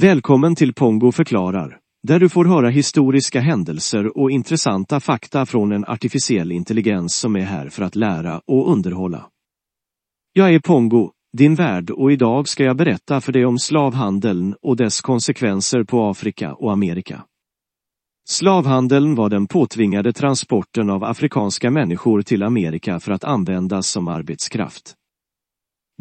Välkommen till Pongo förklarar, där du får höra historiska händelser och intressanta fakta från en artificiell intelligens som är här för att lära och underhålla. Jag är Pongo, din värd och idag ska jag berätta för dig om slavhandeln och dess konsekvenser på Afrika och Amerika. Slavhandeln var den påtvingade transporten av afrikanska människor till Amerika för att användas som arbetskraft.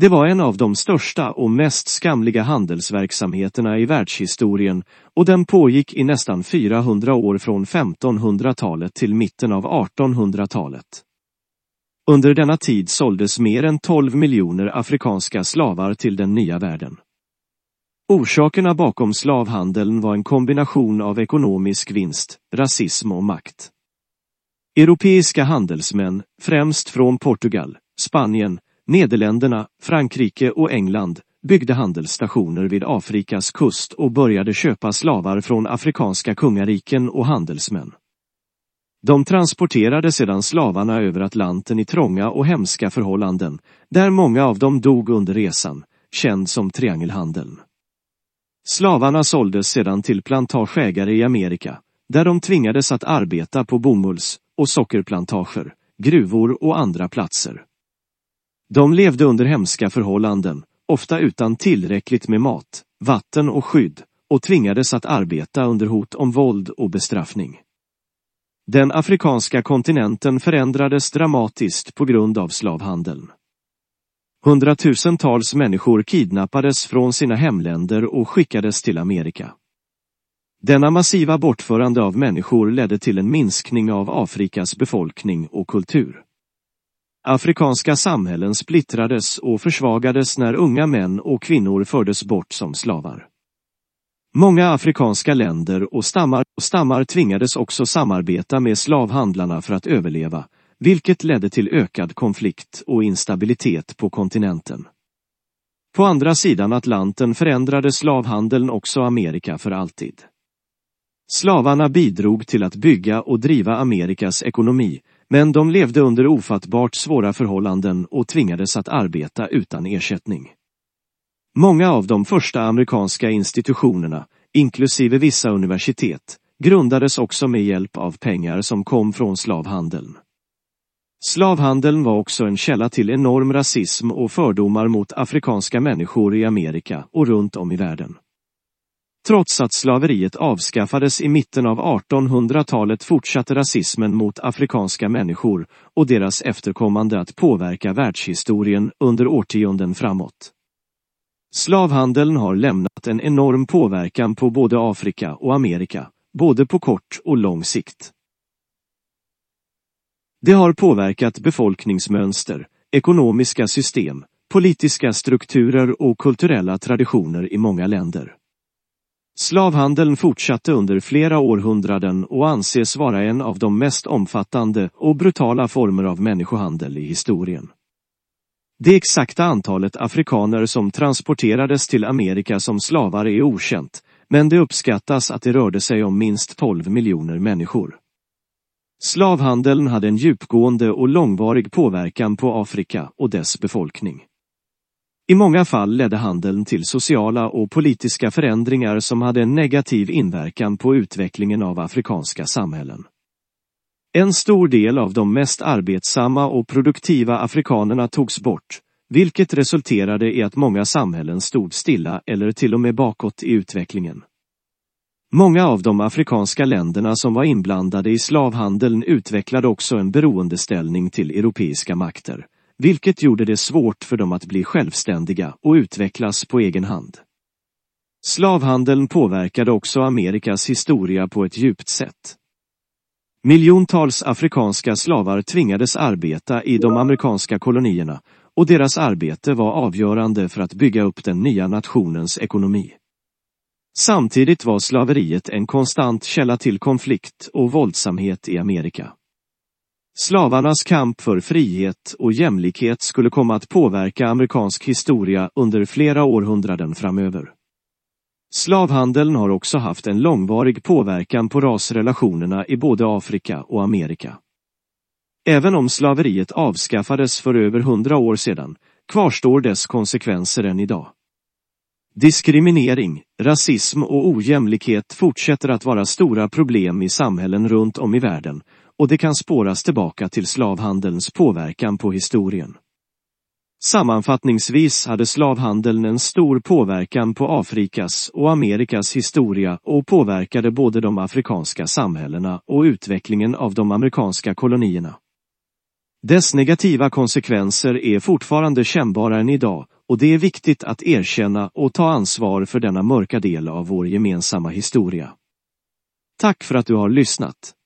Det var en av de största och mest skamliga handelsverksamheterna i världshistorien och den pågick i nästan 400 år från 1500-talet till mitten av 1800-talet. Under denna tid såldes mer än 12 miljoner afrikanska slavar till den nya världen. Orsakerna bakom slavhandeln var en kombination av ekonomisk vinst, rasism och makt. Europeiska handelsmän, främst från Portugal, Spanien, Nederländerna, Frankrike och England, byggde handelsstationer vid Afrikas kust och började köpa slavar från afrikanska kungariken och handelsmän. De transporterade sedan slavarna över Atlanten i trånga och hemska förhållanden, där många av dem dog under resan, känd som triangelhandeln. Slavarna såldes sedan till plantageägare i Amerika, där de tvingades att arbeta på bomulls- och sockerplantager, gruvor och andra platser. De levde under hemska förhållanden, ofta utan tillräckligt med mat, vatten och skydd, och tvingades att arbeta under hot om våld och bestraffning. Den afrikanska kontinenten förändrades dramatiskt på grund av slavhandeln. Hundratusentals människor kidnappades från sina hemländer och skickades till Amerika. Denna massiva bortförande av människor ledde till en minskning av Afrikas befolkning och kultur. Afrikanska samhällen splittrades och försvagades när unga män och kvinnor fördes bort som slavar. Många afrikanska länder och stammar, och stammar tvingades också samarbeta med slavhandlarna för att överleva, vilket ledde till ökad konflikt och instabilitet på kontinenten. På andra sidan Atlanten förändrade slavhandeln också Amerika för alltid. Slavarna bidrog till att bygga och driva Amerikas ekonomi, men de levde under ofattbart svåra förhållanden och tvingades att arbeta utan ersättning. Många av de första amerikanska institutionerna, inklusive vissa universitet, grundades också med hjälp av pengar som kom från slavhandeln. Slavhandeln var också en källa till enorm rasism och fördomar mot afrikanska människor i Amerika och runt om i världen. Trots att slaveriet avskaffades i mitten av 1800-talet fortsatte rasismen mot afrikanska människor och deras efterkommande att påverka världshistorien under årtionden framåt. Slavhandeln har lämnat en enorm påverkan på både Afrika och Amerika, både på kort och lång sikt. Det har påverkat befolkningsmönster, ekonomiska system, politiska strukturer och kulturella traditioner i många länder. Slavhandeln fortsatte under flera århundraden och anses vara en av de mest omfattande och brutala former av människohandel i historien. Det exakta antalet afrikaner som transporterades till Amerika som slavar är okänt, men det uppskattas att det rörde sig om minst 12 miljoner människor. Slavhandeln hade en djupgående och långvarig påverkan på Afrika och dess befolkning. I många fall ledde handeln till sociala och politiska förändringar som hade en negativ inverkan på utvecklingen av afrikanska samhällen. En stor del av de mest arbetsamma och produktiva afrikanerna togs bort, vilket resulterade i att många samhällen stod stilla eller till och med bakåt i utvecklingen. Många av de afrikanska länderna som var inblandade i slavhandeln utvecklade också en beroendeställning till europeiska makter, vilket gjorde det svårt för dem att bli självständiga och utvecklas på egen hand. Slavhandeln påverkade också Amerikas historia på ett djupt sätt. Miljontals afrikanska slavar tvingades arbeta i de amerikanska kolonierna och deras arbete var avgörande för att bygga upp den nya nationens ekonomi. Samtidigt var slaveriet en konstant källa till konflikt och våldsamhet i Amerika. Slavarnas kamp för frihet och jämlikhet skulle komma att påverka amerikansk historia under flera århundraden framöver. Slavhandeln har också haft en långvarig påverkan på rasrelationerna i både Afrika och Amerika. Även om slaveriet avskaffades för över hundra år sedan kvarstår dess konsekvenser än idag. Diskriminering, rasism och ojämlikhet fortsätter att vara stora problem i samhällen runt om i världen och det kan spåras tillbaka till slavhandelns påverkan på historien. Sammanfattningsvis hade slavhandeln en stor påverkan på Afrikas och Amerikas historia och påverkade både de afrikanska samhällena och utvecklingen av de amerikanska kolonierna. Dess negativa konsekvenser är fortfarande kännbara än idag och det är viktigt att erkänna och ta ansvar för denna mörka del av vår gemensamma historia. Tack för att du har lyssnat.